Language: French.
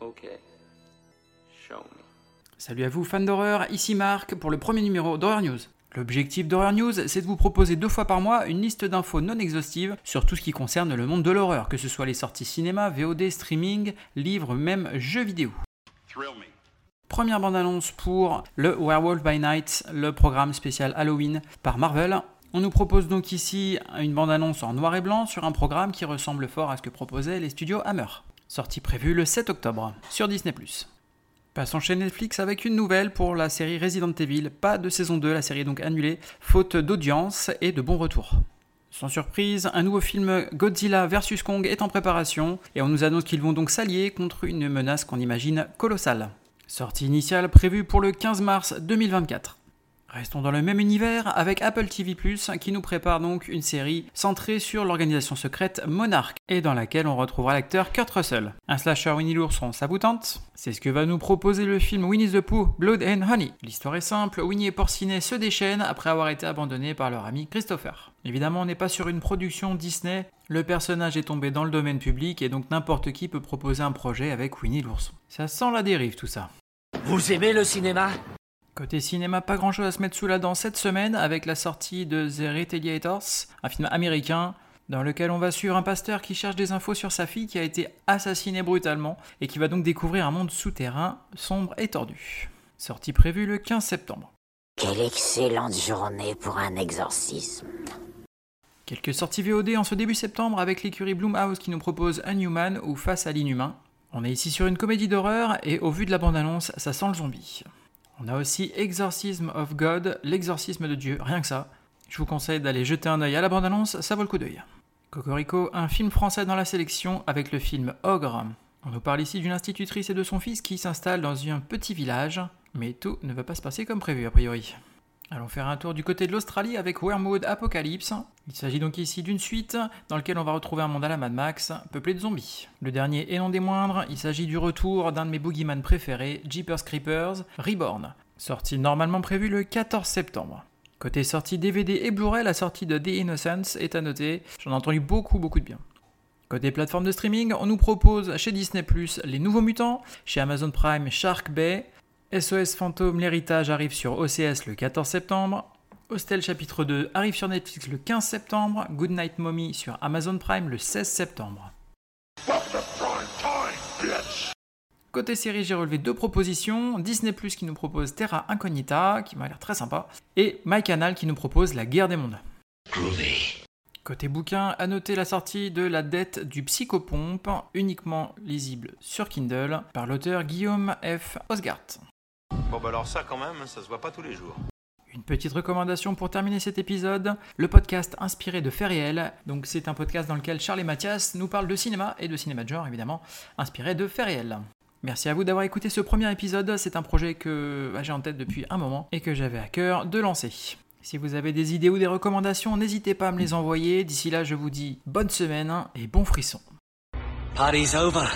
Ok. Show me. Salut à vous fans d'horreur, ici Marc pour le premier numéro d'Horror News. L'objectif d'Horror News, c'est de vous proposer deux fois par mois une liste d'infos non exhaustives sur tout ce qui concerne le monde de l'horreur, que ce soit les sorties cinéma, VOD, streaming, livres, même jeux vidéo. Première bande-annonce pour le Werewolf by Night, le programme spécial Halloween par Marvel. On nous propose donc ici une bande-annonce en noir et blanc sur un programme qui ressemble fort à ce que proposaient les studios Hammer. Sortie prévue le 7 octobre sur Disney+. Passons chez Netflix avec une nouvelle pour la série Resident Evil. Pas de saison 2, la série est donc annulée, faute d'audience et de bons retours. Sans surprise, un nouveau film Godzilla vs Kong est en préparation et on nous annonce qu'ils vont donc s'allier contre une menace qu'on imagine colossale. Sortie initiale prévue pour le 15 mars 2024. Restons dans le même univers avec Apple TV ⁇ qui nous prépare donc une série centrée sur l'organisation secrète Monarch et dans laquelle on retrouvera l'acteur Kurt Russell. Un slasher Winnie l'ourson, ça vous C'est ce que va nous proposer le film Winnie the Pooh, Blood and Honey. L'histoire est simple, Winnie et Porcinet se déchaînent après avoir été abandonnés par leur ami Christopher. Évidemment, on n'est pas sur une production Disney, le personnage est tombé dans le domaine public et donc n'importe qui peut proposer un projet avec Winnie l'ourson. Ça sent la dérive tout ça. Vous aimez le cinéma? Côté cinéma, pas grand chose à se mettre sous la dent cette semaine avec la sortie de The Retaliators, un film américain dans lequel on va suivre un pasteur qui cherche des infos sur sa fille qui a été assassinée brutalement et qui va donc découvrir un monde souterrain sombre et tordu. Sortie prévue le 15 septembre. Quelle excellente journée pour un exorcisme. Quelques sorties VOD en ce début septembre avec l'écurie Bloomhouse qui nous propose Unhuman ou Face à l'inhumain. On est ici sur une comédie d'horreur et au vu de la bande-annonce, ça sent le zombie. On a aussi Exorcism of God, l'exorcisme de Dieu, rien que ça. Je vous conseille d'aller jeter un œil à la bande-annonce, ça vaut le coup d'œil. Cocorico, un film français dans la sélection avec le film Ogre. On nous parle ici d'une institutrice et de son fils qui s'installent dans un petit village, mais tout ne va pas se passer comme prévu a priori. Allons faire un tour du côté de l'Australie avec Wormwood Apocalypse. Il s'agit donc ici d'une suite dans laquelle on va retrouver un monde à la Mad Max, peuplé de zombies. Le dernier et non des moindres, il s'agit du retour d'un de mes boogeyman préférés, Jeepers Creepers Reborn, sorti normalement prévu le 14 septembre. Côté sortie DVD et Blu-ray, la sortie de The Innocence est à noter, j'en ai entendu beaucoup beaucoup de bien. Côté plateforme de streaming, on nous propose chez Disney ⁇ les nouveaux mutants, chez Amazon Prime Shark Bay, SOS Fantôme, l'héritage arrive sur OCS le 14 septembre. Hostel chapitre 2 arrive sur Netflix le 15 septembre. Goodnight Mommy sur Amazon Prime le 16 septembre. Côté série, j'ai relevé deux propositions. Disney Plus qui nous propose Terra Incognita, qui m'a l'air très sympa, et MyCanal qui nous propose La guerre des mondes. Côté bouquin, à noter la sortie de La dette du psychopompe, uniquement lisible sur Kindle, par l'auteur Guillaume F. Osgart. Bon bah alors ça quand même, ça se voit pas tous les jours. Une petite recommandation pour terminer cet épisode, le podcast inspiré de faits réels. Donc c'est un podcast dans lequel Charles et Mathias nous parlent de cinéma et de cinéma de genre évidemment, inspiré de faits réels. Merci à vous d'avoir écouté ce premier épisode, c'est un projet que bah, j'ai en tête depuis un moment et que j'avais à cœur de lancer. Si vous avez des idées ou des recommandations, n'hésitez pas à me les envoyer. D'ici là, je vous dis bonne semaine et bon frisson. Party's over.